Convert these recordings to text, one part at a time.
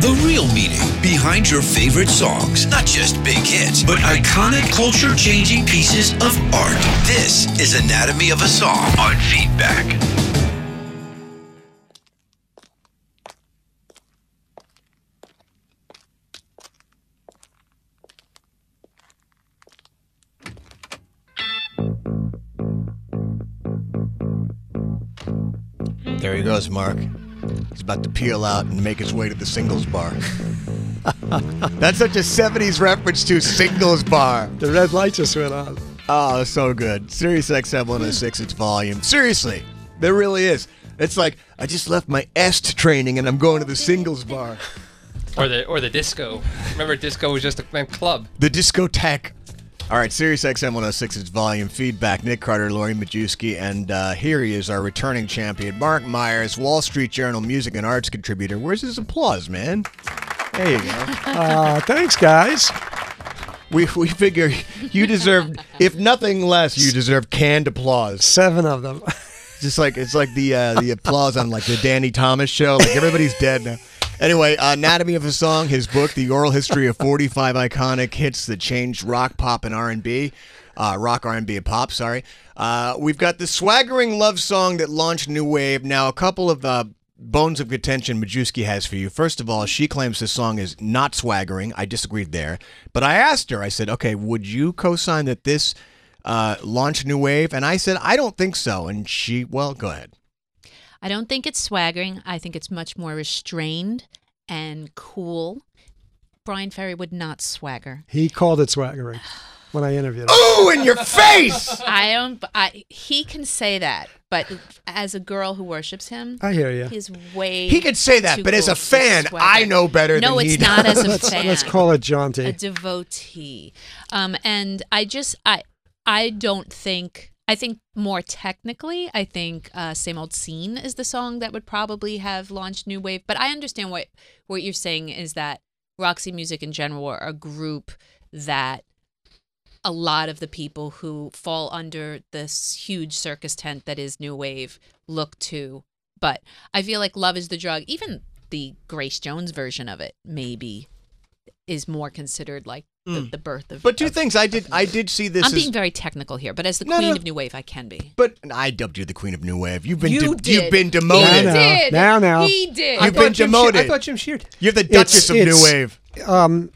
The real meaning behind your favorite songs. Not just big hits, but iconic culture changing pieces of art. This is Anatomy of a Song on Feedback. There he goes, Marc. He's about to peel out and make his way to the singles bar. That's such a 70s reference to singles bar. The red light just went on. Oh, so good. Sirius XM 106, its volume. Seriously, there really is. It's like, I just left my EST training and I'm going to the singles bar. Or the or the disco. Remember, disco was just a club. The discotheque. All right, Sirius XM 106, its volume. Feedback. Nick Carter, Lori Majewski, and uh, here he is, our returning champion, Marc Myers, Wall Street Journal music and arts contributor. Where's his applause, man? There you go. Uh, thanks, guys. We, we figure you deserve, if nothing less, you deserve canned applause. Seven of them. Just like it's like the uh, the applause on like the Danny Thomas show. Like everybody's dead now. Anyway, Anatomy of a Song, his book, The Oral History of 45 Iconic Hits That Changed Rock, Pop, and R&B. Uh, rock, R&B, and pop, sorry. Uh, we've got the swaggering love song that launched New Wave. Now, a couple of uh, bones of contention Majewski has for you. First of all, she claims this song is not swaggering. I disagreed there. But I asked her, I said, okay, would you co-sign that this uh, launched New Wave? And I said, I don't think so. And she, well, go ahead. I don't think it's swaggering. I think it's much more restrained and cool. Bryan Ferry would not swagger. He called it swaggering when I interviewed him. Ooh, in your face! I don't. I, he can say that, but as a girl who worships him, I hear you. he's way. He could say that, too but as a fan. I know better than No, than it's he not does. as a let's, fan. let's call it a jaunty. devotee. Um, and I just I I don't think I think more technically I think uh, same old scene is the song that would probably have launched new wave. But I understand what what you're saying is that Roxy Music in general are a group that a lot of the people who fall under this huge circus tent that is new wave look to. But I feel like Love is the Drug, even the Grace Jones version of it, maybe is more considered like the, the birth of. Hmm. But two of- things, I did I did see this. I'm as, being very technical here, but as the No, queen no. of new wave, I can be. but I dubbed you the queen of new wave. You've been You de- did. you've been demoted. Now, now. did. Now, now. He did. You've been demoted. I thought Jim Sheard. You're the Duchess of it's- New Wave. Um,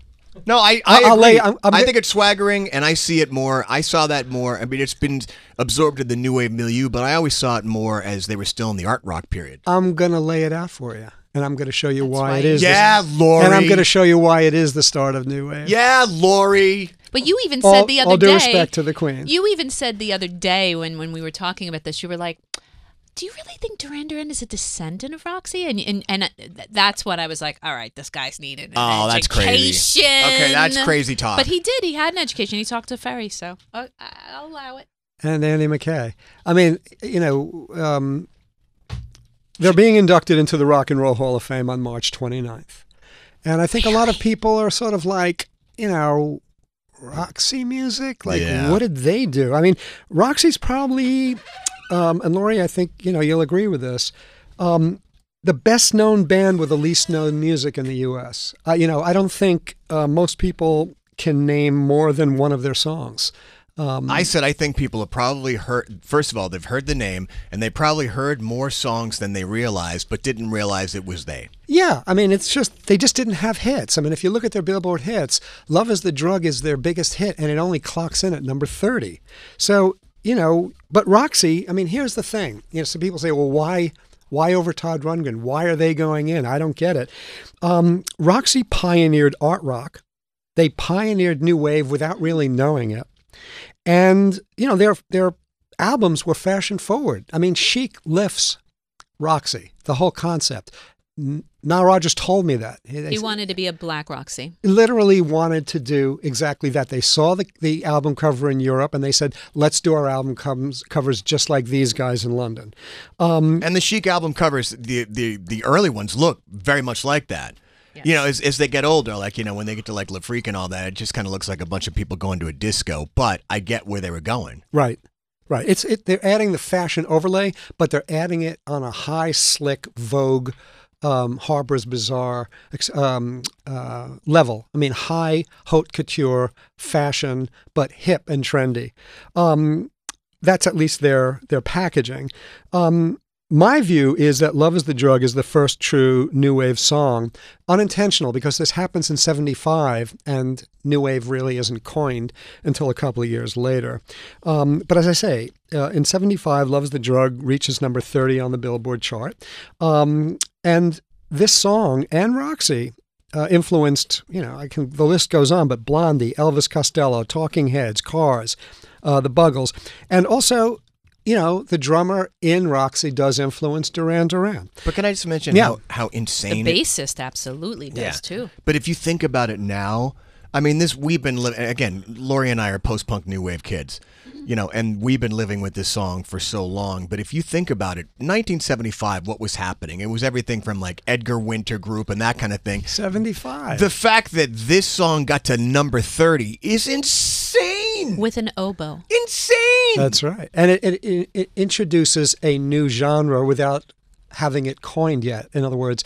No, I I, I'll- I'll agree. lay- I'm- I'm I think it's swaggering, and I see it more. I saw that more. I mean, it's been absorbed in the new wave milieu, but I always saw it more as they were still in the art rock period. I'm gonna lay it out for you, and I'm gonna show you That's why right. it is. the- Yeah, Lori. and I'm gonna show you why it is the start of new wave. Yeah, Lori. But you even All, said the other day. all due day. respect to the queen. You even said the other day when when we were talking about this, you were like, "Do you really think Duran Duran is a descendant of Roxy?" And and and uh, th- that's what I was like. All right, this guy's needed an Oh, that's crazy. education. Okay, that's crazy talk. But he did. He had an education. He talked to Ferry, so uh, I'll allow it. and Andy Mackay. I mean, you know, um, they're being inducted into the Rock and Roll Hall of Fame on March 29th. And I think a lot of people are sort of like, you know, Roxy music? Like, Yeah. what did they do? I mean, Roxy's probably, um, and Lori, I think, you know, you'll agree with this, um, the best known band with the least known music in the U.S. Uh, you know, I don't think uh, most people can name more than one of their songs. Um, I said I think people have probably heard. First of all, they've heard the name, and they probably heard more songs than they realized, but didn't realize it was they. Yeah, I mean, it's just they just didn't have hits. I mean, if you look at their Billboard hits, "Love Is the Drug" is their biggest hit, and it only clocks in at number thirty. So you know, but Roxy, I mean, here's the thing. You know, some people say, "Well, why, why over Todd Rundgren? Why are they going in?" I don't get it. Um, Roxy pioneered art rock. They pioneered new wave without really knowing it, and you know, their their albums were fashion forward. I mean, Chic lifts Roxy, the whole concept. N- Nile Rodgers told me that. They He wanted to be a Black Roxy. literally wanted to do exactly that. They saw the, the album cover in Europe and they said, let's do our album covers, covers just like these guys in London. Um, And the Chic album covers, the the the early ones look very much like that. You know, as, as they get older, like you know, when they get to like Le Freak and all that, it just kind of looks like a bunch of people going to a disco. But I get where they were going. right. Right. It's it, they're adding the fashion overlay, but they're adding it on a high, slick Vogue, um, Harper's Bazaar um, uh, level. I mean, high haute couture fashion, but hip and trendy. Um, that's at least their their packaging. Um, my view is that Love is the Drug is the first true new wave song. Unintentional because this happens in 75 and new wave really isn't coined until a couple of years later. Um, but as I say, uh, in 75, Love is the Drug reaches number 30 on the Billboard chart. Um, and this song and Roxy uh, influenced, you know, I can the list goes on, but Blondie, Elvis Costello, Talking Heads, Cars, uh, the Buggles, and also, you know, the drummer in Roxy does influence Duran Duran. But can I just mention Yeah. how, how The insane it- bassist absolutely does too. But if you think about it now, I mean, this we've been living again. Lori and I are post-punk new wave kids, you know, and we've been living with this song for so long. But if you think about it, 1975, what was happening? It was everything from like Edgar Winter Group and that kind of thing. 75. The fact that this song got to number 30 is insane. With an oboe. Insane. That's right. And it, it, it, it introduces a new genre without having it coined yet. In other words,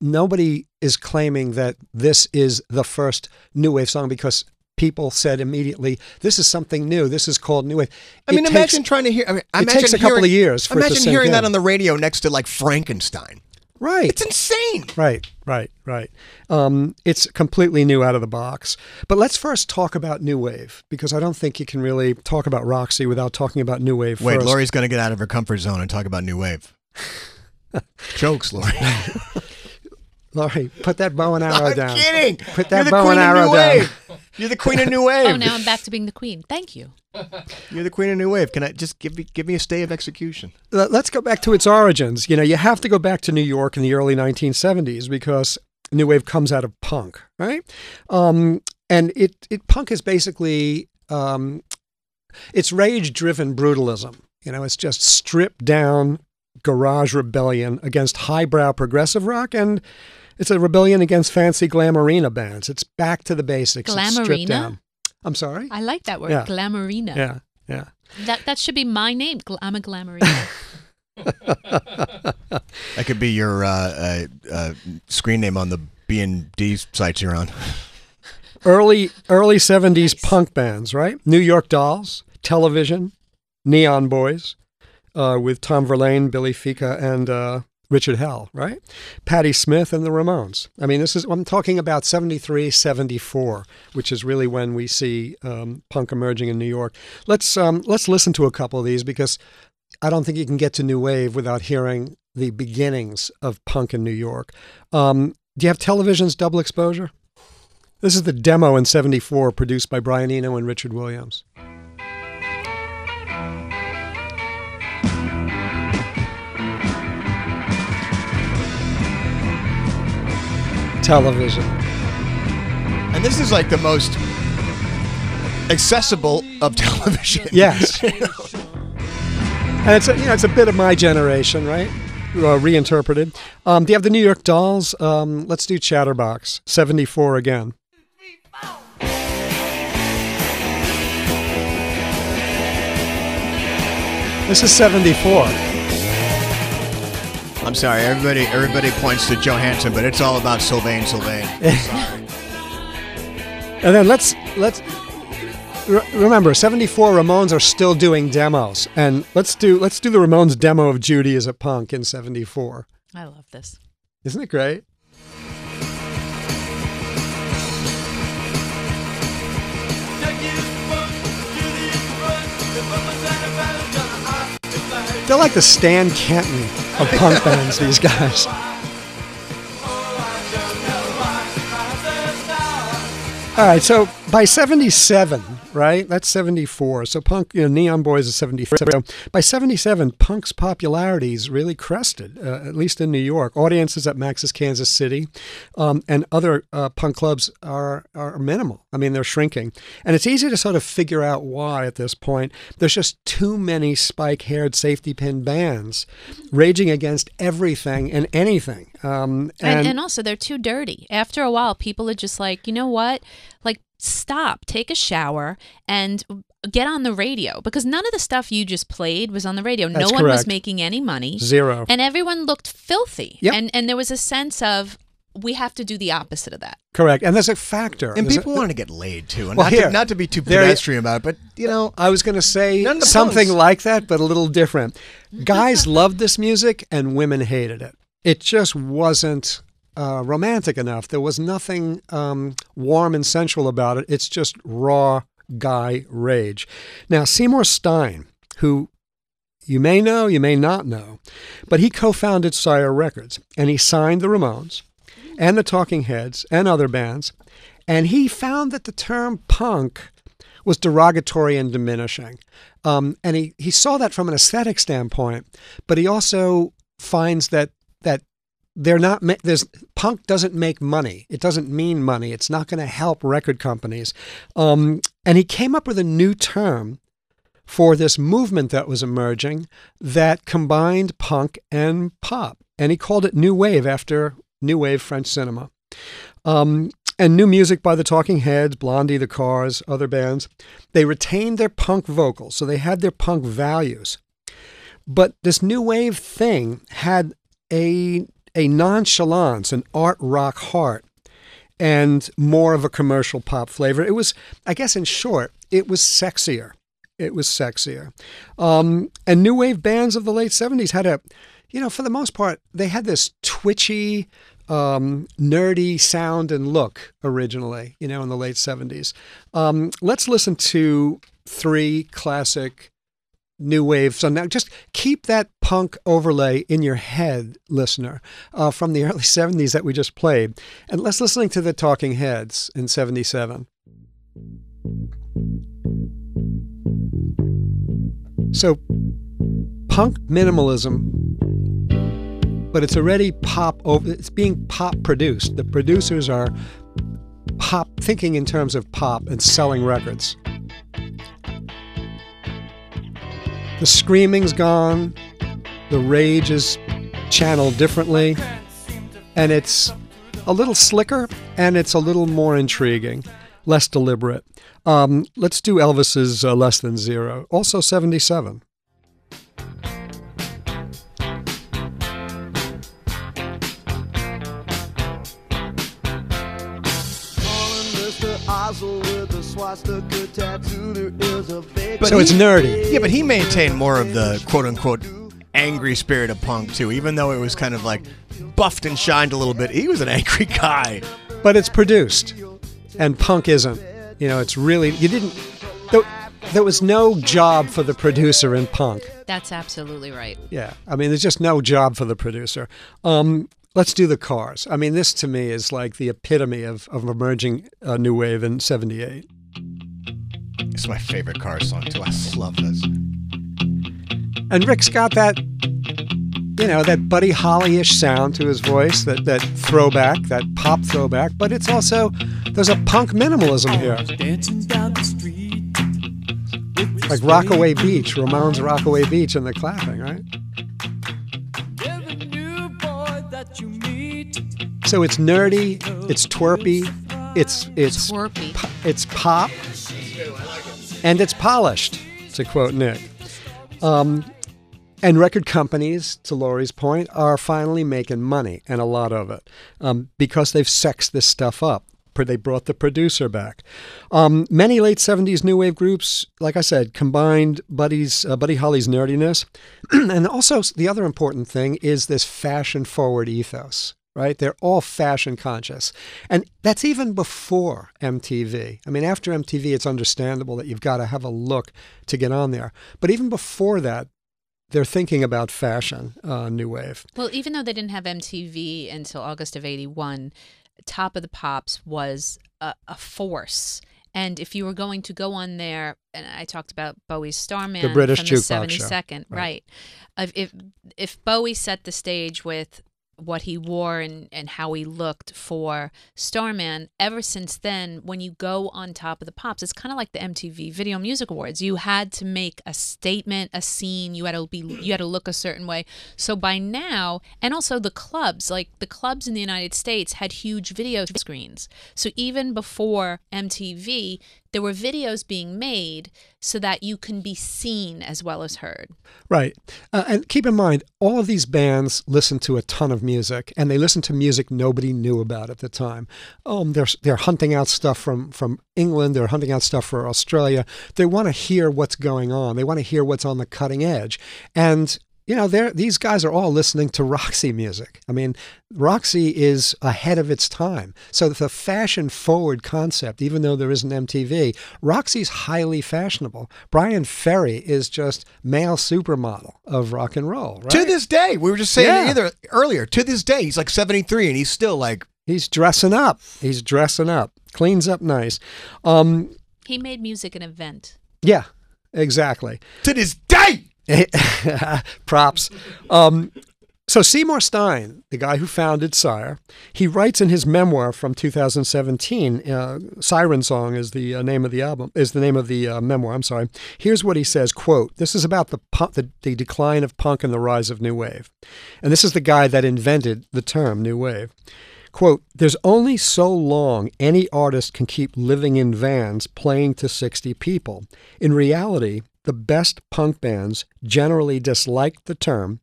nobody is claiming that this is the first new wave song because people said immediately, this is something new. This is called new wave. I mean, It imagine takes- trying to hear. I mean, it imagine takes a couple of years for it to imagine hearing that on the radio next to like Frankenstein. Right. It's insane. Right, right, right. Um, it's completely new out of the box. But let's first talk about new wave because I don't think you can really talk about Roxy without talking about new wave Wait, first. Lori's going to get out of her comfort zone and talk about new wave. Jokes, Lori. Lori, put that bow and arrow I'm down. kidding. Put You're that the bow queen and of arrow new down. wave. You're the queen of new wave. Oh, now I'm back to being the queen. Thank you. You're the queen of new wave. Can I just give me give me a stay of execution? Let- Let's go back to its origins. You know, you have to go back to New York in the early 1970s because new wave comes out of punk, right? Um, and it, it punk is basically um, it's rage-driven brutalism. You know, it's just stripped down garage rebellion against highbrow progressive rock and. It's a rebellion against fancy glamourina bands. It's back to the basics. It's stripped down. I'm sorry. I like that word, Yeah. glamourina. Yeah, yeah. That that should be my name. I'm a glamourina. That could be your uh, uh, uh, screen name on the B and D sites you're on. early early 70s punk bands, right? New York Dolls, Television, Neon Boys, uh, with Tom Verlaine, Billy Ficca, and uh, Richard Hell, right? Patti Smith and the Ramones. I mean, this is I'm talking about 73, 74, which is really when we see um, punk emerging in New York. Let's um, let's listen to a couple of these because I don't think you can get to new wave without hearing the beginnings of punk in New York. Um, do you have television's double exposure? This is the demo in 74 produced by Brian Eno and Richard Williams. Television. And this is like the most accessible of television. Yes. and it's a, you know, it's a bit of my generation, right? Uh, reinterpreted. Um, do you have the New York Dolls? Um, let's do Chatterbox. 74 again. This is 74. I'm sorry, everybody. Everybody points to Johansen, but it's all about Sylvain Sylvain. And then let's let's re- remember 74 Ramones are still doing demos. And let's do let's do the Ramones demo of Judy as a punk in 74. I love this. Isn't it great? They're like the Stan Kenton of punk bands, these guys. All right, so by 77, right? That's 74. So punk, you know, Neon Boys is 74. So by 77, punk's popularity is really crested, uh, at least in New York. Audiences at Max's Kansas City um, and other uh, punk clubs are, are minimal. I mean, they're shrinking. And it's easy to sort of figure out why at this point. There's just too many spike haired safety pin bands raging against everything and anything. Um, And, and also, they're too dirty. After a while, people are just like, you know what? Like stop, take a shower, and get on the radio because none of the stuff you just played was on the radio. That's no one was making any money. Zero. And everyone looked filthy. Yep. And and there was a sense of we have to do the opposite of that. Correct. And there's a factor. And There's a- people want to get laid too. And Well, not, here, to, not to be too there- pedestrian about it, but you know, I was going to say None of the something puns. like that, but a little different. Guys loved this music and women hated it. It just wasn't uh, romantic enough. There was nothing um, warm and sensual about it. It's just raw guy rage. Now, Seymour Stein, who you may know, you may not know, but he co founded Sire Records and he signed the Ramones and the Talking Heads and other bands. And he found that the term punk was derogatory and diminishing. Um, and he, he saw that from an aesthetic standpoint, but he also finds that that they're not there's punk doesn't make money. It doesn't mean money. It's not going to help record companies. Um, and he came up with a new term for this movement that was emerging that combined punk and pop, and he called it new wave after new wave French cinema. Um, and new music by the Talking Heads, Blondie, The Cars, other bands. They retained their punk vocals, so they had their punk values. But this new wave thing had a a nonchalance, an art rock heart, and more of a commercial pop flavor. It was, I guess, in short, it was sexier. It was sexier. Um, and new wave bands of the late '70s had a, you know, for the most part, they had this twitchy, um, nerdy sound and look originally, you know, in the late 70s. Um, let's listen to three classic new wave. So now just keep that punk overlay in your head, listener, uh, from the early 70s that we just played. And let's listening to the Talking Heads in 77. So punk minimalism but it's already pop over it's being pop produced the producers are pop thinking in terms of pop and selling records the screaming's gone. The rage is channeled differently. And it's a little slicker and it's a little more intriguing less deliberate. Um, let's do elvis's uh, less than zero also 77 But so it's nerdy. Yeah, but he maintained more of the quote unquote angry spirit of punk too, even though it was kind of like buffed and shined a little bit. He was an angry guy. but it's produced and punk isn't. You know it's really you didn't there, there was no job for the producer in punk. That's absolutely right. yeah i mean there's just no job for the producer. Um, let's do the cars. I mean this to me is like the epitome of, of emerging uh, new wave in 78 It's my favorite car song too. I love this. and rick's got that you know that buddy holly-ish sound to his voice that, that throwback that pop throwback but it's also there's a punk minimalism here Dancing down the street. like rockaway beach ramones rockaway beach and the clapping right Every new boy that you meet. So it's nerdy, it's twerpy, it's it's Twerpy. po- it's pop, and it's polished, to quote Nick. Um, and record companies, to Lori's point, are finally making money and a lot of it um, because they've sexed this stuff up. They brought the producer back. Um, many late '70s new wave groups, like I said, combined Buddy's uh, Buddy Holly's nerdiness, and also the other important thing is this fashion-forward ethos right? They're all fashion conscious. And that's even before MTV. I mean, after MTV, it's understandable that you've got to have a look to get on there. But even before that, they're thinking about fashion, uh, new wave. Well, even though they didn't have MTV until August of 81, Top of the Pops was a, a force. And if you were going to go on there, and I talked about Bowie's Starman the British from the jukebox show. 72nd, Right. right? If, if if Bowie set the stage with what he wore and, and how he looked for Starman, ever since then, when you go on top of the pops, it's kind of like the MTV Video Music Awards. You had to make a statement, a scene. You had to be, you had to look a certain way. So by now, and also the clubs, like the clubs in the United States had huge video screens. So even before MTV, there were videos being made so that you can be seen as well as heard. Right. Uh, and keep in mind, all of these bands listen to a ton of music, and they listen to music nobody knew about at the time. Um, they're they're hunting out stuff from from England. They're hunting out stuff for Australia. They want to hear what's going on. They want to hear what's on the cutting edge, and you know, they're, these guys are all listening to Roxy music. I mean, Roxy is ahead of its time. So the fashion forward concept, even though there isn't MTV, Roxy's highly fashionable. Bryan Ferry is just male supermodel of rock and roll. Right? To this day, we were just saying Yeah. either earlier. To this day, he's like 73 and he's still like He's dressing up. He's dressing up. Cleans up nice. Um, He made music an event. yeah, exactly. to this day. Props. Um, so Seymour Stein, the guy who founded Sire, he writes in his memoir from 2017. Uh, Siren Song is the uh, name of the album. Is the name of the uh, memoir. I'm sorry. Here's what he says: "Quote: This is about the, the the decline of punk and the rise of new wave, and this is the guy that invented the term new wave." Quote, there's only so long any artist can keep living in vans playing to 60 people. In reality, the best punk bands generally disliked the term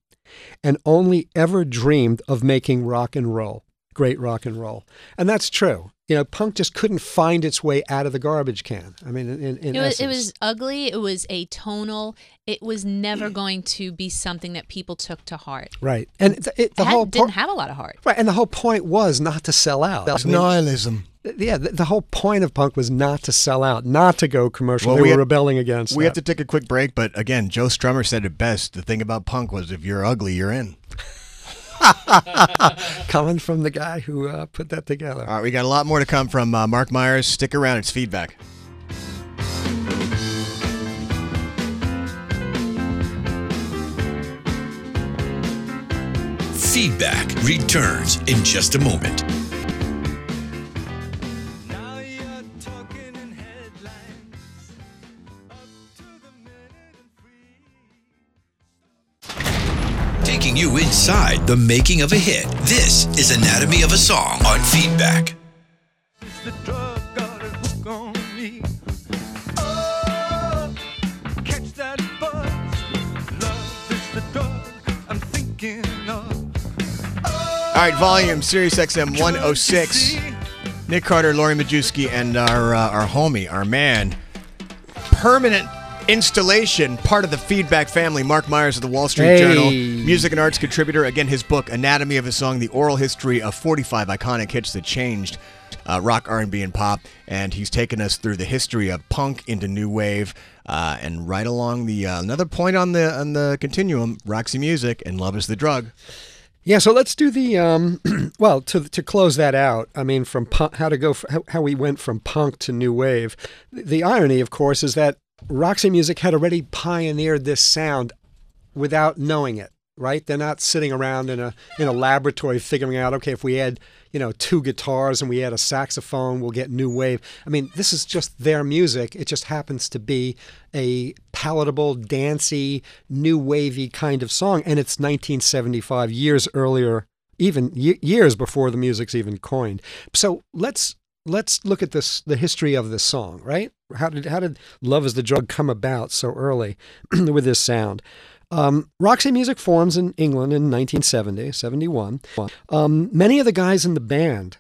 and only ever dreamed of making rock and roll, great rock and roll. And that's true. You know, punk just couldn't find its way out of the garbage can. I mean, in, in It was, essence. it was ugly. It was atonal. It was never going to be something that people took to heart. right. And th- it, the It had- whole didn't po- have a lot of heart. right, and the whole point was not to sell out. I mean, Nihilism. yeah, the, the whole point of punk was not to sell out, not to go commercial. Well, they we were had- rebelling against. We have to take a quick break, but again, Joe Strummer said it best. The thing about punk was if you're ugly, you're in. coming from the guy who uh, put that together. All right, we got a lot more to come from uh, Marc Myers. Stick around, it's feedback. Feedback returns in just a moment. Inside the making of a hit. This is Anatomy of a Song on Feedback. All right, volume, Sirius XM 106. Nick Carter, Lori Majewski, and our, uh, our homie, our man, permanent installation, part of the feedback family, Marc Myers of the Wall Street Hey. Journal, music and arts contributor. Again, his book, Anatomy of a Song, the oral history of 45 iconic hits that changed uh, rock, R&B, and pop. And he's taken us through the history of punk into new wave, uh, and right along the uh, another point on the on the continuum, Roxy Music and Love is the Drug. Yeah, so let's do the um, well to to close that out. I mean, from punk, how to go how, how we went from punk to new wave. The, the irony, of course, is that Roxy Music had already pioneered this sound without knowing it. Right? They're not sitting around in a in a laboratory figuring out, okay, if we add you know two guitars and we add a saxophone, we'll get new wave. I mean, this is just their music. It just happens to be a palatable, dancey, new wavy kind of song, and it's 1975, years earlier, even ye- years before the music's even coined. So let's let's look at this the history of this song, right? How did how did "Love Is the Drug" come about so early with this sound? Um, Roxy Music forms in England in 1970, 71. Um, many of the guys in the band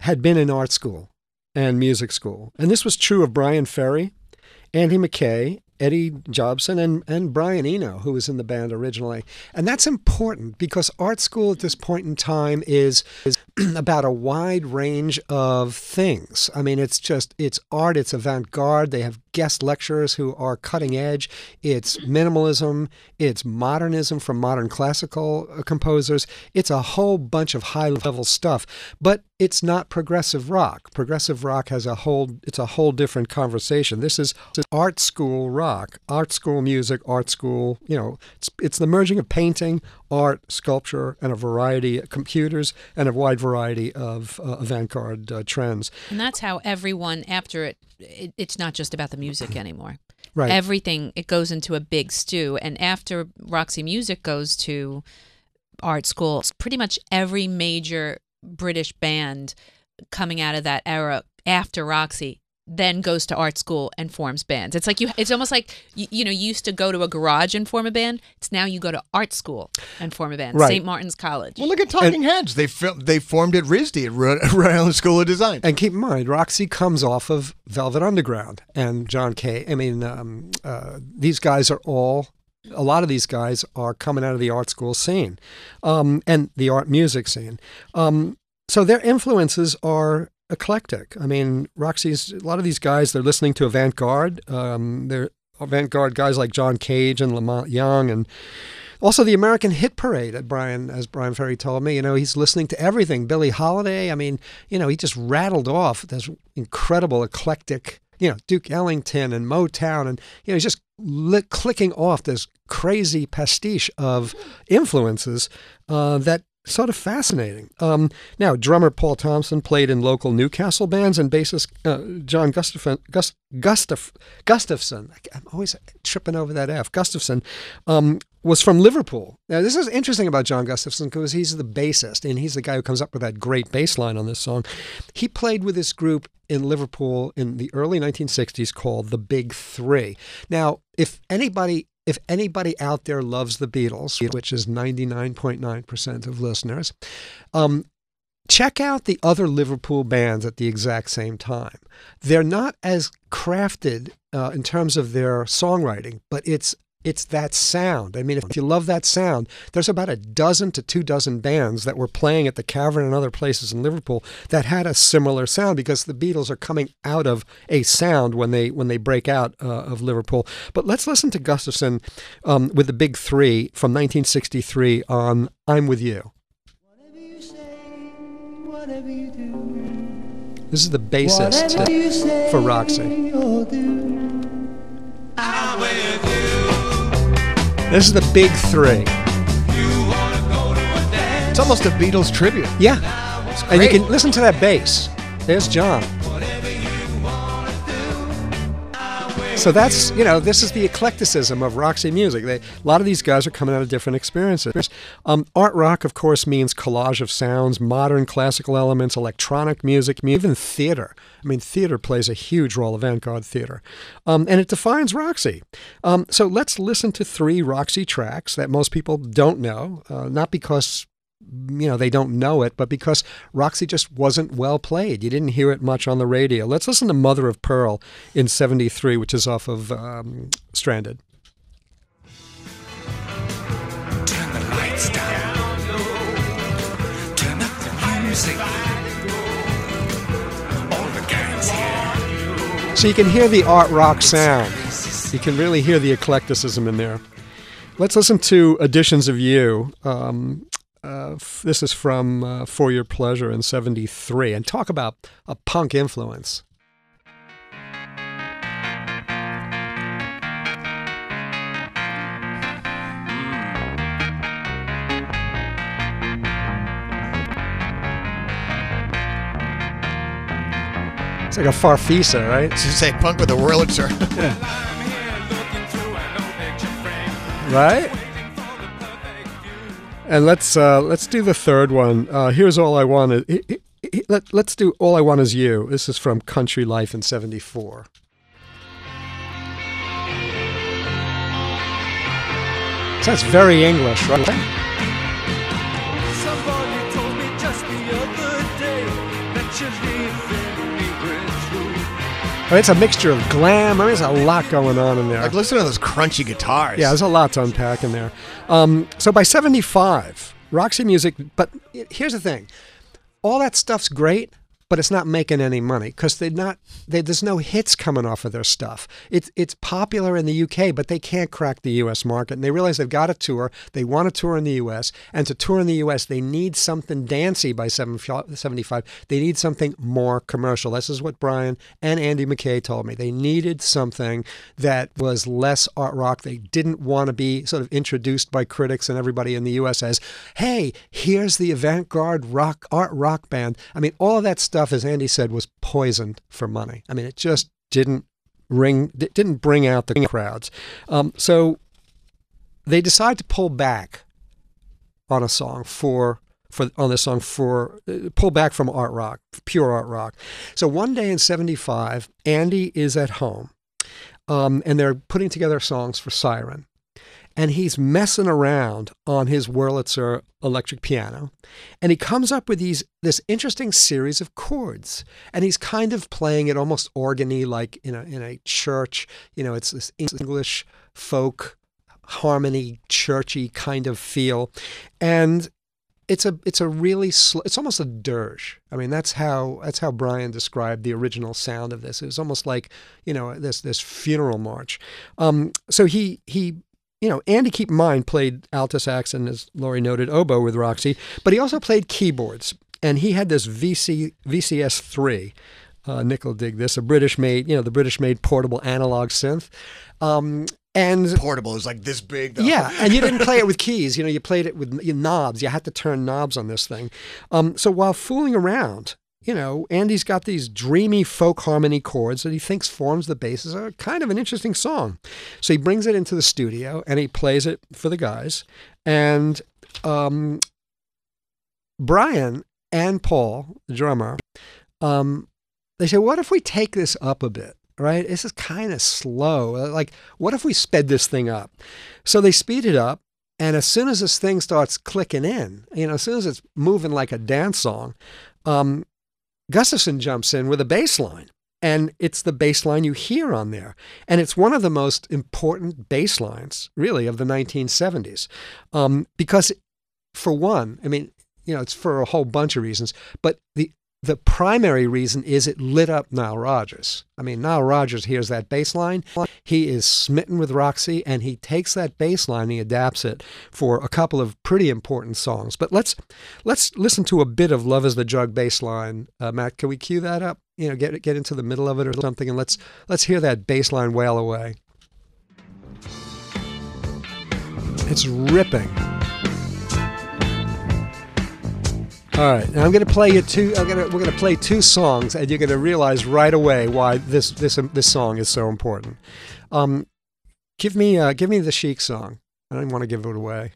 had been in art school and music school, and this was true of Bryan Ferry, Andy Mackay, Eddie Jobson, and, and Brian Eno, who was in the band originally. And that's important because art school at this point in time is, is about a wide range of things. I mean, it's just, it's art, it's avant garde. They have guest lecturers who are cutting edge. It's minimalism. It's modernism from modern classical uh, composers. It's a whole bunch of high level stuff. But it's not progressive rock. Progressive rock has a whole it's a whole different conversation. This is art school rock, art school music, art school, you know, it's it's the merging of painting, art, sculpture and a variety of computers and a wide variety of uh, avant-garde uh, trends. And that's how everyone after it, it it's not just about the music anymore. Right. Everything it goes into a big stew and after Roxy Music goes to art school, pretty much every major British band coming out of that era after Roxy then goes to art school and forms bands. It's like you it's almost like you, you know, you used to go to a garage and form a band. It's now you go to art school and form a band. Right. St. Martin's College. Well, look at Talking Heads. They fil- they formed at RISD at Rhode Rhode Island School of Design. And keep in mind, Roxy comes off of Velvet Underground and John Cale. I mean, um, uh, these guys are all. A lot of these guys are coming out of the art school scene, um, and the art music scene. Um, so their influences are eclectic. I mean, Roxy's a lot of these guys. They're listening to avant-garde. Um, they're avant-garde guys like John Cage and La Monte Young, and also the American Hit Parade. At Brian, as Bryan Ferry told me, you know, he's listening to everything. Billie Holiday. I mean, you know, he just rattled off this incredible eclectic. You know, Duke Ellington and Motown, and you know, he's just li- clicking off this crazy pastiche of influences uh, that sort of fascinating. Um, now, drummer Paul Thompson played in local Newcastle bands, and bassist uh, John Gustaf- Gust- Gustaf- Gustafson, I'm always tripping over that F, Gustafson, um, was from Liverpool. Now, this is interesting about John Gustafson because he's the bassist, and he's the guy who comes up with that great bass line on this song. He played with this group in Liverpool in the early 1960s called the Big Three. Now, if anybody if anybody out there loves the Beatles, which is 99.9% of listeners, um, check out the other Liverpool bands at the exact same time. They're not as crafted uh, in terms of their songwriting, but it's it's that sound. I mean, if you love that sound, there's about a dozen to two dozen bands that were playing at the Cavern and other places in Liverpool that had a similar sound because the Beatles are coming out of a sound when they when they break out uh, of Liverpool. But let's listen to Gustafson um, with the Big Three from 1963 on "I'm with You." Whatever you say, whatever you do, This is the bassist whatever you say for Roxy. This is the Big Three. It's almost a Beatles tribute. Yeah, and you can listen to that bass. There's John. So that's you know this is the eclecticism of Roxy music. They, a lot of these guys are coming out of different experiences. Um, art rock, of course, means collage of sounds, modern classical elements, electronic music, even theater. I mean, theater plays a huge role, of avant-garde theater, um, and it defines Roxy. Um, so let's listen to three Roxy tracks that most people don't know, uh, not because you know they don't know it, but because Roxy just wasn't well played. You didn't hear it much on the radio. Let's listen to "Mother of Pearl" in '73, which is off of um, Stranded. Turn the lights down. Turn up the music. All the gangs here. So you can hear the art rock sound. You can really hear the eclecticism in there. Let's listen to "Editions of You." Um, uh, f- this is from uh, "For Your Pleasure" in '73, and talk about a punk influence. It's like a Farfisa, right? Just say punk with a Wurlitzer. I'm here looking through an old picture frame. right? And let's uh, let's do the third one. Uh, here's all I want. Let, let's do all I want is you. This is from Country Life in '74. So that's very English, right? Somebody told me just the other day that me truth. It's a mixture of glam. I mean, there's a lot going on in there. like, listen to those crunchy guitars. Yeah, there's a lot to unpack in there. Um, so by 75, Roxy Music, but here's the thing all that stuff's great, but it's not making any money because they're not. They, there's no hits coming off of their stuff. It's it's popular in the UK, but they can't crack the US market. And they realize they've got a tour. They want a tour in the US, and to tour in the US, they need something dancey by 75. They need something more commercial. This is what Brian and Andy Mackay told me. They needed something that was less art rock. They didn't want to be sort of introduced by critics and everybody in the US as, hey, here's the avant-garde rock art rock band. I mean, all of that stuff, as Andy said, was poisoned for money. I mean, it just didn't ring, it didn't bring out the crowds. Um, so they decide to pull back on a song for for on this song for uh, pull back from art rock, pure art rock. So one day in '75, Andy is at home, um, and they're putting together songs for Siren, and he's messing around on his Wurlitzer electric piano, and he comes up with these this interesting series of chords, and he's kind of playing it almost organy like in a in a church. You know, it's this English folk harmony churchy kind of feel and it's a it's a really sl- it's almost a dirge. I mean that's how that's how Brian described the original sound of this. It was almost like you know this this funeral march. Um, so he he you know Andy keep in mind played alto sax and as Lori noted oboe with Roxy, but he also played keyboards and he had this VC VCS three. Uh, Nick will dig this. A British made, you know, the British made portable analog synth. Um, and Portable is like this big. Though. yeah, and you didn't play it with keys. You know, you played it with knobs. You had to turn knobs on this thing. Um, so while fooling around, you know, Andy's got these dreamy folk harmony chords that he thinks forms the basis of kind of an interesting song. So he brings it into the studio and he plays it for the guys. And um, Brian and Paul, the drummer, um, they say, "What if we take this up a bit?" right? This is kind of slow. Like, what if we sped this thing up? So they speed it up. And as soon as this thing starts clicking in, you know, as soon as it's moving like a dance song, um, Gustafson jumps in with a bass line. And it's the bass line you hear on there. And it's one of the most important bass lines, really, of the 1970s. Um, because, for one, I mean, you know, it's for a whole bunch of reasons, but the the primary reason is it lit up Nile Rodgers. I mean, Nile Rodgers hears that bass line. He is smitten with Roxy, and he takes that bass line and he adapts it for a couple of pretty important songs. But let's let's listen to a bit of "Love Is the Drug" bass line. Uh, Matt, can we cue that up? You know, get get into the middle of it or something, and let's let's hear that bass line wail away. It's ripping. All right, now I'm going to play you two. I'm gonna, we're going to play two songs, and you're going to realize right away why this this um, this song is so important. Um, give me uh, give me the Chic song. I don't want to give it away.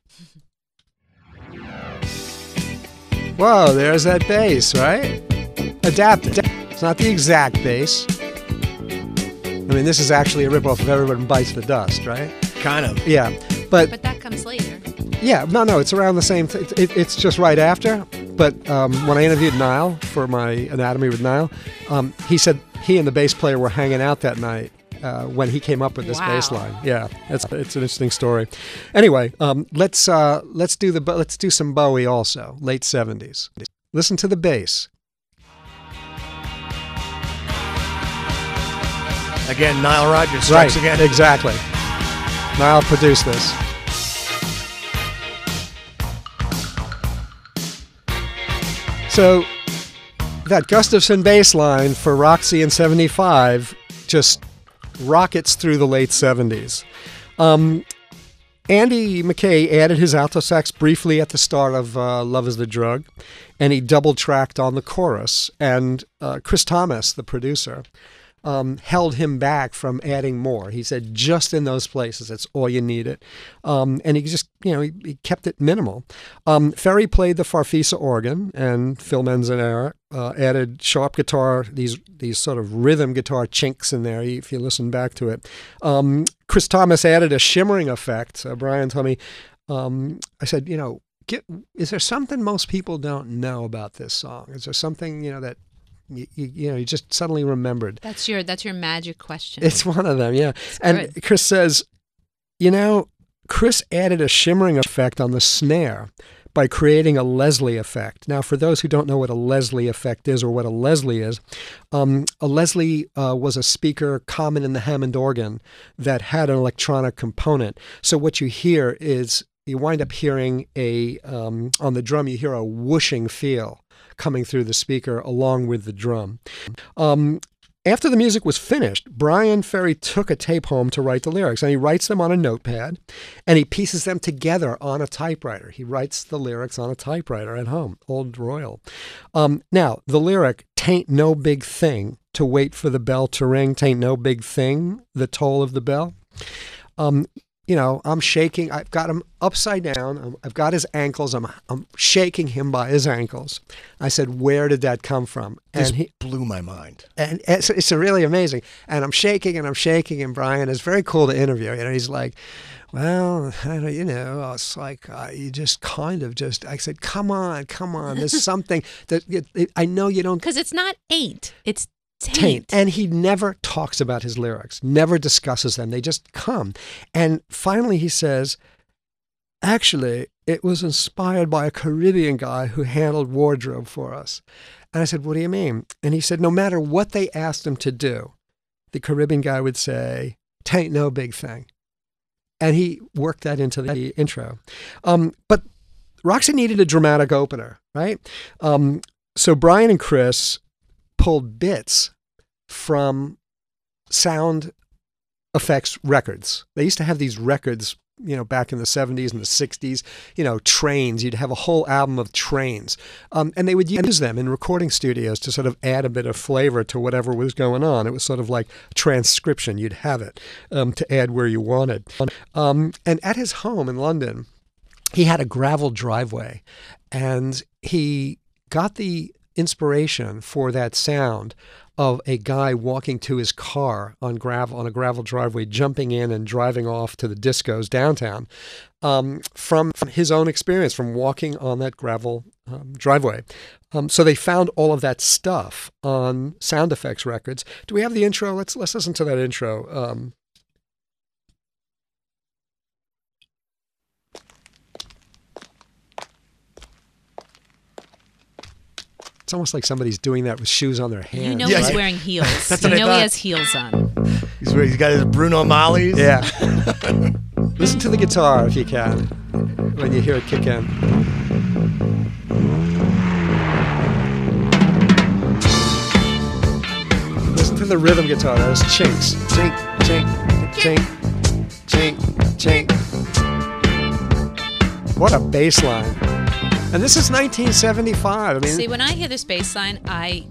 Whoa, there's that bass, right? Adapted. It's not the exact bass. I mean, this is actually a ripoff of Everyone Bites the Dust, right? kind of. Yeah, but But that comes later. Yeah, no, no, it's around the same. T- it, it's just right after. But um, when I interviewed Nile for my Anatomy with Nile, um, he said he and the bass player were hanging out that night uh, when he came up with this Wow. bass line. Yeah, it's it's an interesting story. Anyway, um, let's uh, let's do the let's do some Bowie also, late seventies. Listen to the bass. Again, Nile Rodgers strikes right, again. exactly. Nile produced this. So that Gustafson bass line for Roxy in 75 just rockets through the late 70s. Um, Andy Mackay added his alto sax briefly at the start of uh, Love is the Drug, and he double tracked on the chorus. And uh, Chris Thomas, the producer, um, held him back from adding more. He said, just in those places, that's all you needed. Um, and he just, you know, he, he kept it minimal. Um, Ferry played the Farfisa organ, and Phil Manzanera uh, added sharp guitar, these these sort of rhythm guitar chinks in there, if you listen back to it. Um, Chris Thomas added a shimmering effect. Uh, Brian told me, um, I said, you know, get, is there something most people don't know about this song? Is there something, you know, that you, you, know, you just suddenly remembered? That's your that's your magic question. It's one of them, yeah. and good. Chris says, you know, Chris added a shimmering effect on the snare, by creating a Leslie effect. Now, for those who don't know what a Leslie effect is or what a Leslie is, um, a Leslie uh, was a speaker common in the Hammond organ that had an electronic component. So what you hear is you wind up hearing a um, on the drum you hear a whooshing feel coming through the speaker along with the drum. Um, after the music was finished, Bryan Ferry took a tape home to write the lyrics, and he writes them on a notepad, and he pieces them together on a typewriter. He writes the lyrics on a typewriter at home, old Royal. Um, now, the lyric "Tain't no big thing to wait for the bell to ring. Tain't no big thing the toll of the bell." Um, you know, I'm shaking. I've got him upside down. I'm- I've got his ankles. I'm, I'm shaking him by his ankles. I said, "Where did that come from?" This And he, blew my mind. and it's, it's really amazing. And I'm shaking and I'm shaking, and Brian is very cool to interview. You know, he's like, "Well, I don't, you know, it's like uh, you just kind of just." I said, "Come on, come on. There's something that it, it, I know you don't Because it's not eight. it's taint. taint. And he never talks about his lyrics, never discusses them. They just come. And finally, he says, Actually, it was inspired by a Caribbean guy who handled wardrobe for us. And I said, What do you mean? And he said, No matter what they asked him to do, the Caribbean guy would say, Tain't no big thing. And he worked that into the intro. Um, but Roxy needed a dramatic opener, right? Um, so Bryan and Chris pulled bits from sound effects records. They used to have these records, you know, back in the 70s and the 60s, you know, trains. You'd have a whole album of trains. Um, and they would use them in recording studios to sort of add a bit of flavor to whatever was going on. It was sort of like transcription. You'd have it um, to add where you wanted. Um, and at his home in London, he had a gravel driveway and he got the inspiration for that sound of a guy walking to his car on gravel on a gravel driveway jumping in and driving off to the discos downtown um, from, from his own experience from walking on that gravel um, driveway. Um, so they found all of that stuff on sound effects records. Do we have the intro? Let's let's listen to that intro It's almost like somebody's doing that with shoes on their hands. You know Yeah, he's yeah. wearing heels. That's you what I know he thought. has heels on. He's, he's got his Bruno Magli's. Yeah. Listen to the guitar if you can when you hear it kick in. Listen to the rhythm guitar. Those chinks. Chink, chink, chink, chink, chink. What a bass line. And this is 1975. I mean, See, when I hear this bass line, I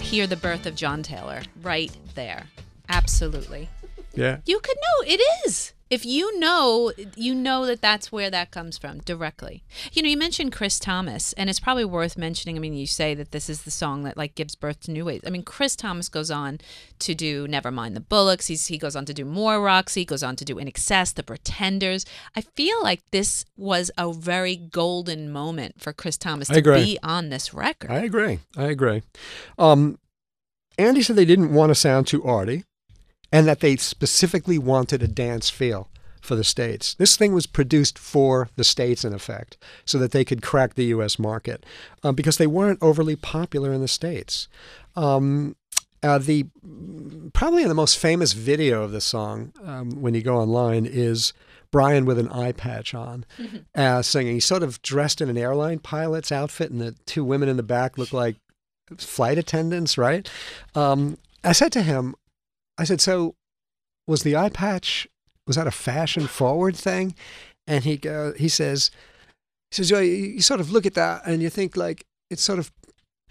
hear the birth of John Taylor right there. Absolutely. yeah. You could know it is. If you know, you know that that's where that comes from directly. You know, you mentioned Chris Thomas, and it's probably worth mentioning. I mean, you say that this is the song that like gives birth to new ways. I mean, Chris Thomas goes on to do Nevermind the Bollocks. He's he goes on to do more Roxy. Goes on to do INXS, The Pretenders. I feel like this was a very golden moment for Chris Thomas to be on this record. I agree. I agree. Um, Andy said they didn't want to sound too arty, and that they specifically wanted a dance feel for the states. This thing was produced for the states, in effect, so that they could crack the U.S. market, um, because they weren't overly popular in the states. Um, uh, the probably the most famous video of the song, um, when you go online, is Bryan with an eye patch on, uh, singing. He's sort of dressed in an airline pilot's outfit, and the two women in the back look like flight attendants, right? Um, I said to him, I said, so was the eye patch, was that a fashion forward thing? And he he says, he says, "Yeah, you, you sort of look at that and you think like it's sort of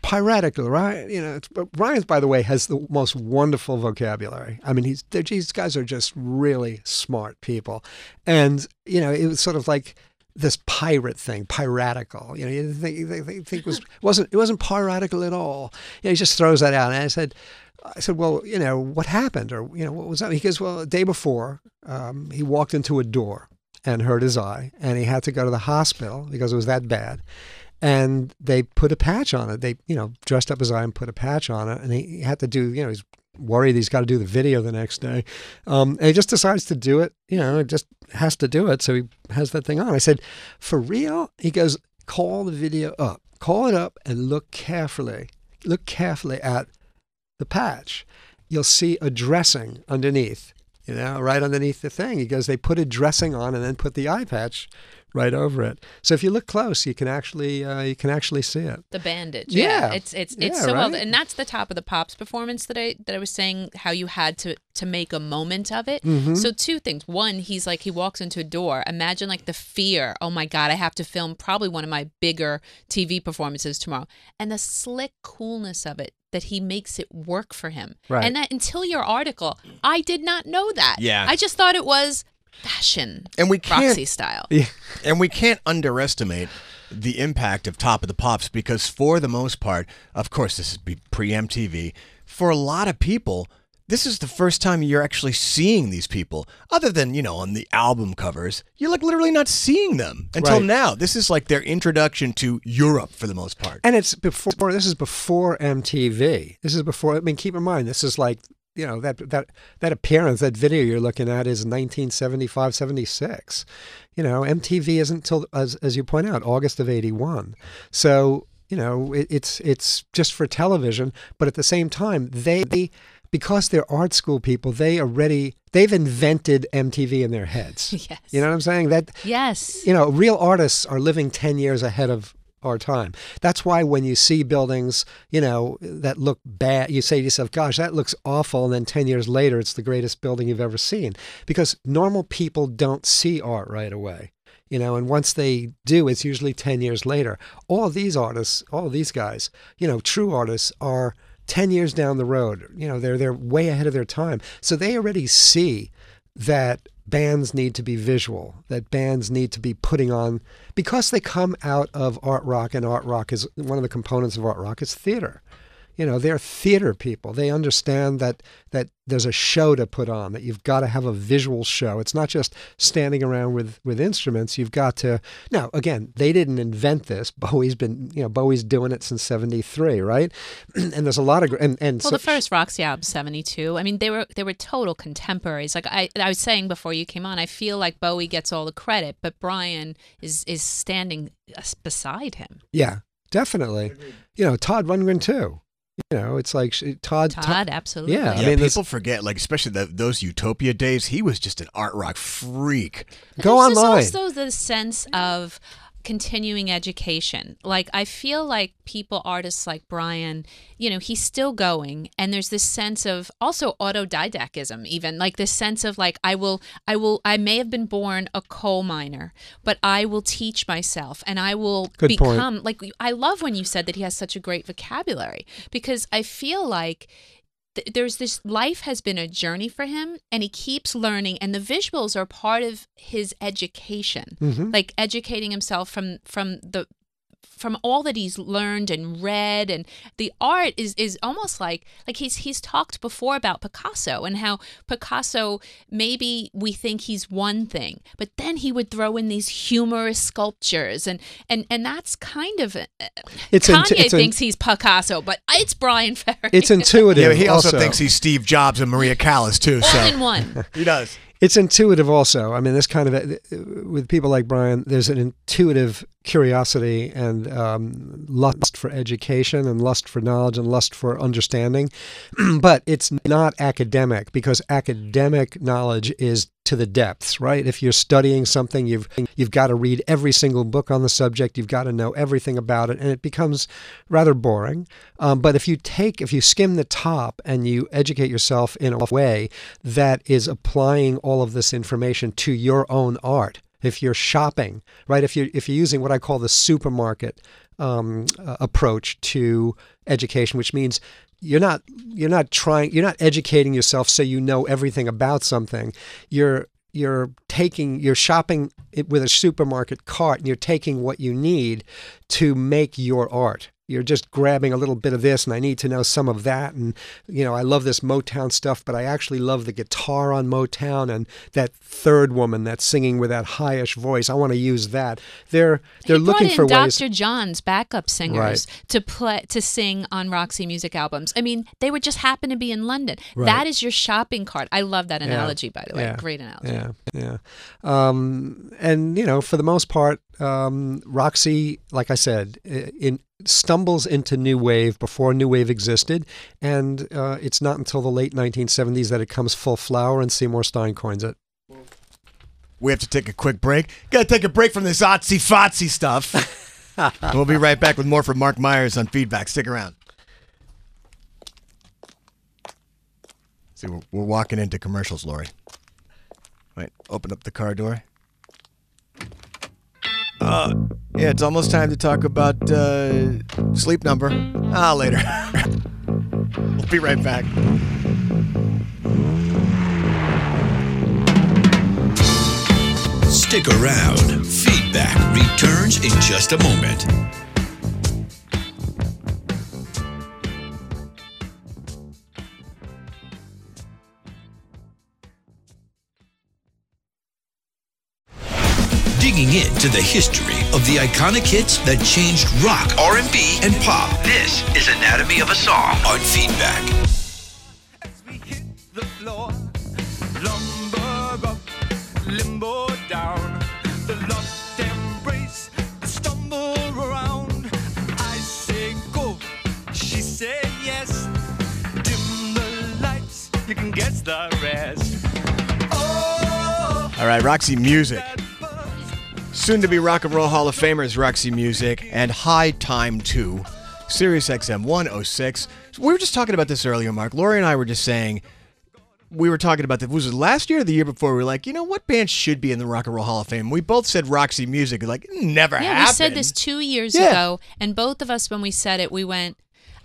piratical, right? You know, Bryan's, by the way, has the most wonderful vocabulary. I mean, he's these guys are just really smart people, and you know, it was sort of like this pirate thing, piratical. You know, you think, think it was wasn't it wasn't piratical at all. You know, he just throws that out, and I said. I said, well, you know, what happened? Or, you know, what was that? He goes, well, the day before, um, he walked into a door and hurt his eye, and he had to go to the hospital because it was that bad. And they put a patch on it. They, you know, dressed up his eye and put a patch on it. And he had to do, you know, he's worried he's got to do the video the next day. Um, and he just decides to do it, you know, he just has to do it. So he has that thing on. I said, for real? He goes, call the video up, call it up, and look carefully, look carefully at the patch. You'll see a dressing underneath, you know, right underneath the thing. He goes, they put a dressing on and then put the eye patch right over it. So if you look close, you can actually uh, you can actually see it. The bandage. Yeah. It's it's it's Yeah, so well right? and that's the top of the pops performance that I that I was saying how you had to to make a moment of it. Mm-hmm. So two things. One, he's like he walks into a door. Imagine like the fear. Oh my god, I have to film probably one of my bigger TV performances tomorrow. And the slick coolness of it that he makes it work for him. Right. And that until your article, I did not know that. Yeah. I just thought it was fashion. And we can't- Roxy style. And we can't underestimate the impact of Top of the Pops because, for the most part, of course, this is be pre MTV. For a lot of people, this is the first time you're actually seeing these people, other than you know on the album covers. You're like literally not seeing them until Right. now. This is like their introduction to Europe for the most part. And it's before. This is before MTV. This is before. I mean, keep in mind, this is like you know that that that appearance, that video you're looking at is 1975, 76. You know, MTV isn't until as as you point out, August of '81. So you know, it, it's it's just for television, but at the same time, they. they because they're art school people, they already they've invented MTV in their heads. Yes. You know what I'm saying? That Yes. you know, real artists are living 10 years ahead of our time. That's why when you see buildings, you know, that look bad, you say to yourself, gosh, that looks awful. And then 10 years later, it's the greatest building you've ever seen. Because normal people don't see art right away. You know, and once they do, it's usually 10 years later. All these artists, all these guys, you know, true artists are 10 years down the road. You know, they're, they're way ahead of their time. So they already see that bands need to be visual, that bands need to be putting on, because they come out of art rock, and art rock is one of the components of art rock is theater. You know, they're theater people. They understand that that there's a show to put on, that you've got to have a visual show. It's not just standing around with, with instruments. You've got to now again, they didn't invent this. Bowie's been you know, Bowie's doing it since seventy three, right? and there's a lot of gr- and, and Well, so- the first Roxy album, seventy two. I mean, they were they were total contemporaries. Like I, I was saying before you came on, I feel like Bowie gets all the credit, but Bryan is is standing uh, beside him. Yeah, definitely. You know, Todd Rundgren too. You know, it's like sh- Todd. Todd, absolutely. Yeah, I yeah, mean, this- people forget, like especially the, those Utopia days. He was just an art rock freak. Go There's online. Just also the sense of continuing education. Like I feel like people, artists like Bryan, you know, he's still going, and there's this sense of also autodidactism, even like this sense of like I will, I will, I may have been born a coal miner, but I will teach myself, and I will Good point. become like. I love when you said that he has such a great vocabulary because I feel like th- there's this life has been a journey for him and he keeps learning and the visuals are part of his education Mm-hmm. like educating himself from from the from all that he's learned and read and the art is is almost like like he's he's talked before about Picasso and how Picasso maybe we think he's one thing but then he would throw in these humorous sculptures and and and that's kind of uh, It's Kanye intu- it's in- thinks he's Picasso but it's Bryan Ferry it's intuitive. Yeah, he also, also thinks he's Steve Jobs and Maria Callas too. all So in one he does. It's intuitive also. I mean, this kind of with people like Bryan, there's an intuitive curiosity and um, lust for education and lust for knowledge and lust for understanding, but it's not academic because academic knowledge is to the depths, right? If you're studying something, you've you've got to read every single book on the subject. You've got to know everything about it, and it becomes rather boring. Um, but if you take, if you skim the top and you educate yourself in a way that is applying all of this information to your own art, if you're shopping, right? If you're if you're using what I call the supermarket um, uh, approach to education, which means you're not you're not trying you're not educating yourself so you know everything about something. You're you're taking you're shopping it with a supermarket cart and you're taking what you need to make your art you're just grabbing a little bit of this and I need to know some of that and you know I love this Motown stuff but I actually love the guitar on Motown and that third woman that's singing with that highish voice I want to use that they're they're he looking brought for in ways Dr. John's backup singers to play to sing on Roxy Music albums. I mean, they would just happen to be in London. Right. That is your shopping cart. I love that Yeah. analogy, by the way. Yeah. Great analogy. Yeah, yeah. Um, and you know, for the most part, um, Roxy, like I said, in stumbles into new wave before new wave existed, and uh, it's not until the late 1970s that it comes full flower, and Seymour Stein coins it. We have to take a quick break. Got to take a break from this otsy fotsy stuff. we'll be right back with more from Marc Myers on feedback. Stick around. See, we're, we're walking into commercials, Lori. Wait, open up the car door. Uh, yeah, it's almost time to talk about uh, sleep number. Ah, later. we'll be right back. Stick around. Feedback returns in just a moment. Digging into the history of the iconic hits that changed rock, R&B, and pop. This is Anatomy of a Song on Feedback. As we hit the floor, lumber up, limbo down, the locked embrace, the stumble around. I say go, she say yes. Dim the lights, you can guess the rest. Oh, All right, Roxy Music. Soon to be Rock and Roll Hall of Famers Roxy Music and High Time 2, Sirius XM 106. We were just talking about this earlier, Marc. Lori and I were just saying, we were talking about this. Was it last year or the year before? We were like, you know, what band should be in the Rock and Roll Hall of Fame? We both said Roxy Music. Like, never Yeah, happened. we said this two years Yeah. ago, and both of us, when we said it, we went.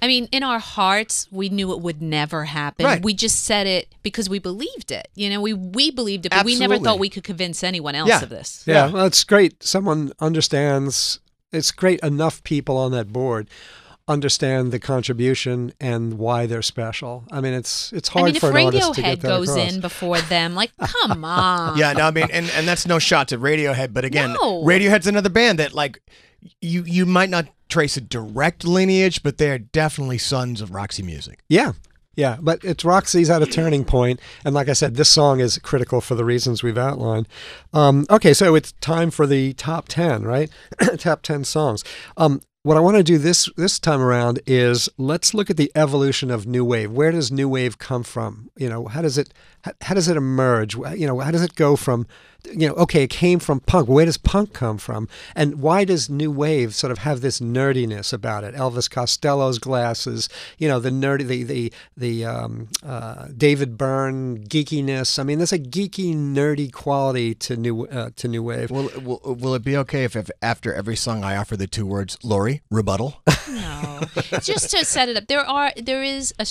I mean, in our hearts, we knew it would never happen. Right. We just said it because we believed it. You know, we we believed it, but we never thought we could convince anyone else Yeah. of this. Yeah, Yeah. well, it's great. Someone understands. It's great enough people on that board understand the contribution and why they're special. I mean, it's it's I hard mean, if for an artist to Radiohead get that goes across. in before them, like, come on. Yeah, no, I mean, and, and that's no shot to Radiohead, but again, No. Radiohead's another band that like you you might not trace a direct lineage, but they're definitely sons of Roxy Music. Yeah. Yeah, but it's Roxy's at a turning point, and like I said, this song is critical for the reasons we've outlined. Um, okay, so it's time for the top ten, right? top ten songs. Um, what I want to do this this time around is let's look at the evolution of new wave. Where does new wave come from? You know, how does it how, how does it emerge? You know, how does it go from you know, okay, it came from punk. Where does punk come from? And why does new wave sort of have this nerdiness about it? Elvis Costello's glasses, you know, the nerdy, the the the um, uh, David Byrne geekiness. I mean, there's a geeky, nerdy quality to new uh, to new wave. Will, will will it be okay if, if after every song I offer the two words Lori rebuttal? No, just to set it up, there are there is a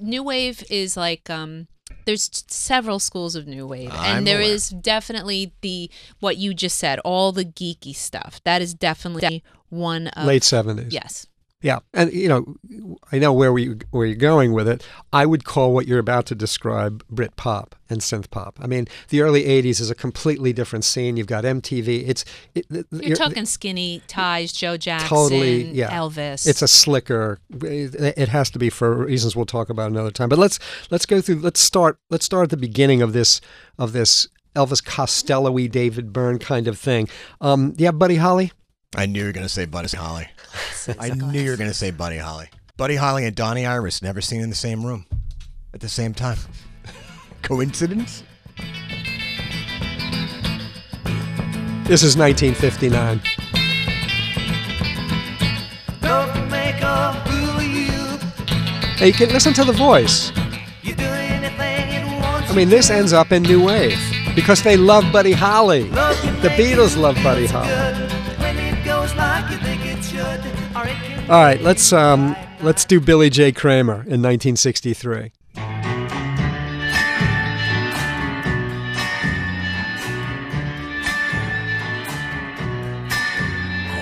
new wave is like um there's several schools of new wave I'm and there aware. is definitely the what you just said all the geeky stuff that is definitely one of Late seventies. yes Yeah, and you know, I know where we where you're going with it. I would call what you're about to describe Brit pop and synth pop. I mean, the early '80s is a completely different scene. You've got MTV. It's it, you're, talking skinny ties Joe Jackson totally yeah Elvis It's a slicker. It it has to be for reasons we'll talk about another time. But let's let's go through. Let's start. Let's start at the beginning of this of this Elvis Costello-y David Byrne kind of thing. Um, yeah, Buddy Holly. I knew you were gonna say Buddy Holly. I knew you were gonna say Buddy Holly. Buddy Holly and Donnie Iris never seen in the same room at the same time. Coincidence? This is 1959. Don't make a fool of you. Hey, you can listen to the voice. You do anything it wants I mean, this ends up in New Wave because they love Buddy Holly. Love The Beatles love Buddy Holly. All right, let's um, let's do Billy J. Kramer in 1963.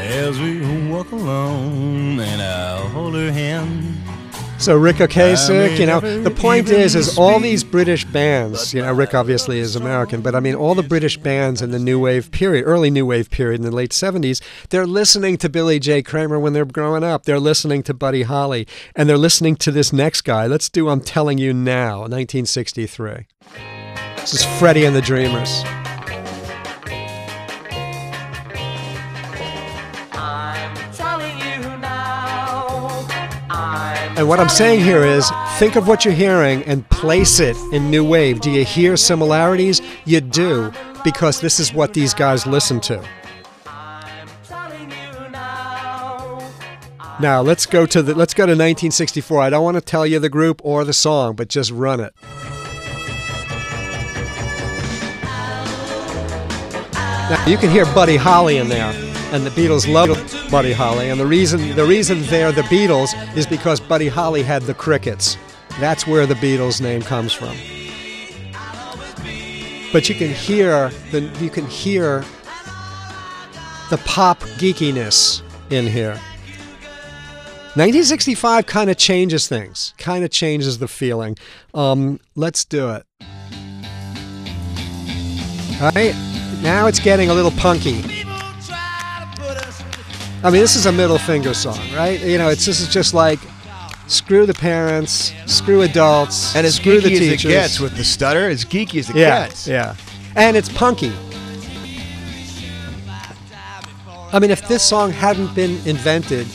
As we walk along and I'll hold her hand. So Ric Ocasek, I you know, the point is, is all these British bands, you know, Ric obviously is American, but I mean, all the British bands in the New Wave period, early New Wave period in the late 70s, they're listening to Billy J. Kramer when they're growing up. They're listening to Buddy Holly, and they're listening to this next guy. Let's do I'm Telling You Now, 1963. This is Freddie and the Dreamers. And what I'm saying here is think of what you're hearing and place it in new wave. Do you hear similarities? You do, because this is what these guys listen to. Now let's go to the let's go to 1964. I don't want to tell you the group or the song, but just run it. Now you can hear Buddy Holly in there, and the Beatles love Buddy Holly. And the reason the reason they're the Beatles is because Buddy Holly had the Crickets. That's where the Beatles name comes from. But you can hear the you can hear the pop geekiness in here. 1965 kind of changes things, kind of changes the feeling. Um, let's do it. All right, now it's getting a little punky. I mean, this is a middle finger song, right? You know, it's this is just like screw the parents, screw adults, And as screw the geeky as it teachers. gets with the stutter, as geeky as it yeah, gets. yeah, and it's punky. I mean, if this song hadn't been invented,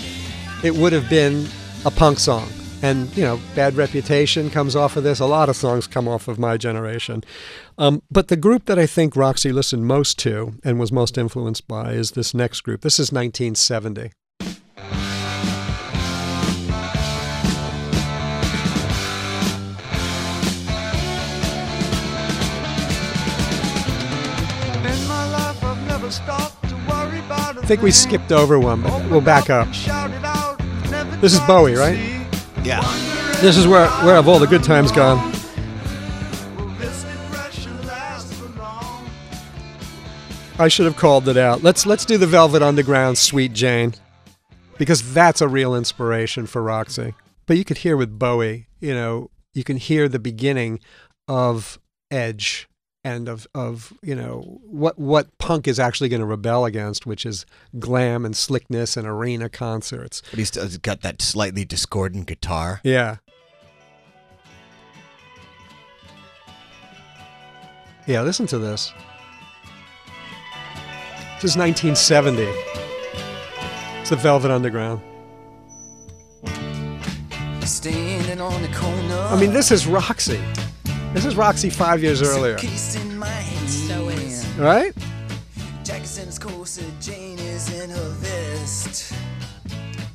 it would have been a punk song. And, you know, Bad Reputation comes off of this. A lot of songs come off of my generation. Um, but the group that I think Roxy listened most to and was most influenced by is this next group. This is 1970. In my life, I've never stopped to worry about a I think we skipped over one, but we'll back up. Shout it out, never This is Bowie, right? Yeah. This is where, where have all the good times gone? I should have called it out. Let's let's do the Velvet Underground, Sweet Jane, because that's a real inspiration for Roxy. But you could hear with Bowie, you know, you can hear the beginning of Edge and of of you know what what punk is actually going to rebel against, which is glam and slickness and arena concerts. But he's he's got that slightly discordant guitar. Yeah. Yeah, listen to this. This is 1970. It's the Velvet Underground. Standing on the corner. I mean, this is Roxy. This is Roxy five years earlier, Case in my hand. So is. right? Jackson's corset, Jane is in her vest.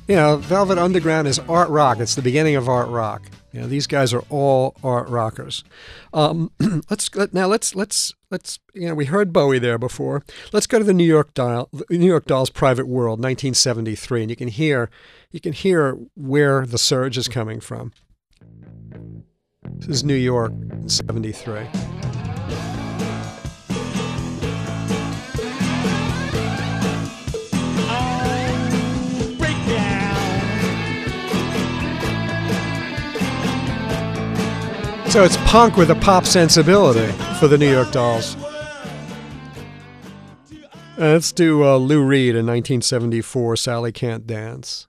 You know, Velvet Underground is art rock. It's the beginning of art rock. You know, these guys are all art rockers. Um, let's let, now let's let's let's you know we heard Bowie there before. Let's go to the New York Dial, New York Dolls' Private World, 1973, and you can hear you can hear where the surge is coming from. This is New York in '73. So it's punk with a pop sensibility for the New York Dolls. Uh, let's do uh, Lou Reed in 1974, Sally Can't Dance.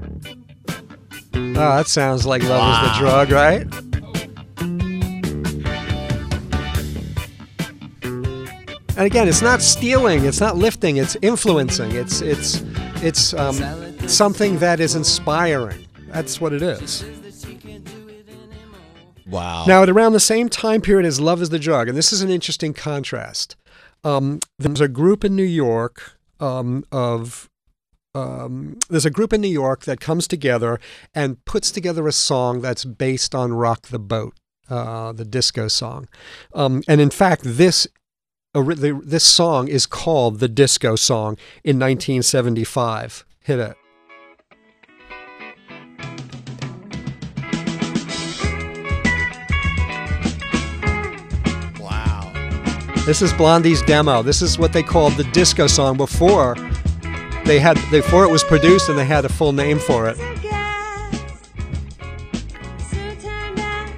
Oh, that sounds like Love is the Drug, right? And again, it's not stealing, it's not lifting, it's influencing. It's it's it's um, something that is inspiring. That's what it is. Wow. Now, at around the same time period as Love is the Drug, and this is an interesting contrast, um, there's a group in New York um, of. Um, there's a group in New York that comes together and puts together a song that's based on Rock the Boat, uh, the disco song. Um, and in fact, this this song is called the Disco Song in 1975. Hit it. wow. This is Blondie's demo. This is what they called the disco song before they had before it was produced and they had a full name for it.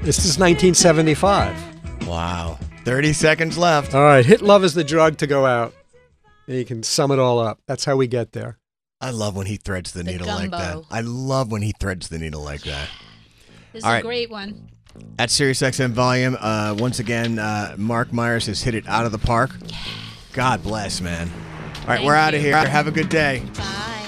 This is 1975. Wow. 30 seconds left. All right, hit love is the drug to go out. And you can sum it all up. That's how we get there. I love when he threads the, The needle like that. I love when he threads the needle like that. This is All a right. great one. At SiriusXM Volume, uh, once again, uh, Marc Myers has hit it out of the park. God bless, man. All right, Thank we're out of here. Have a good day. Bye.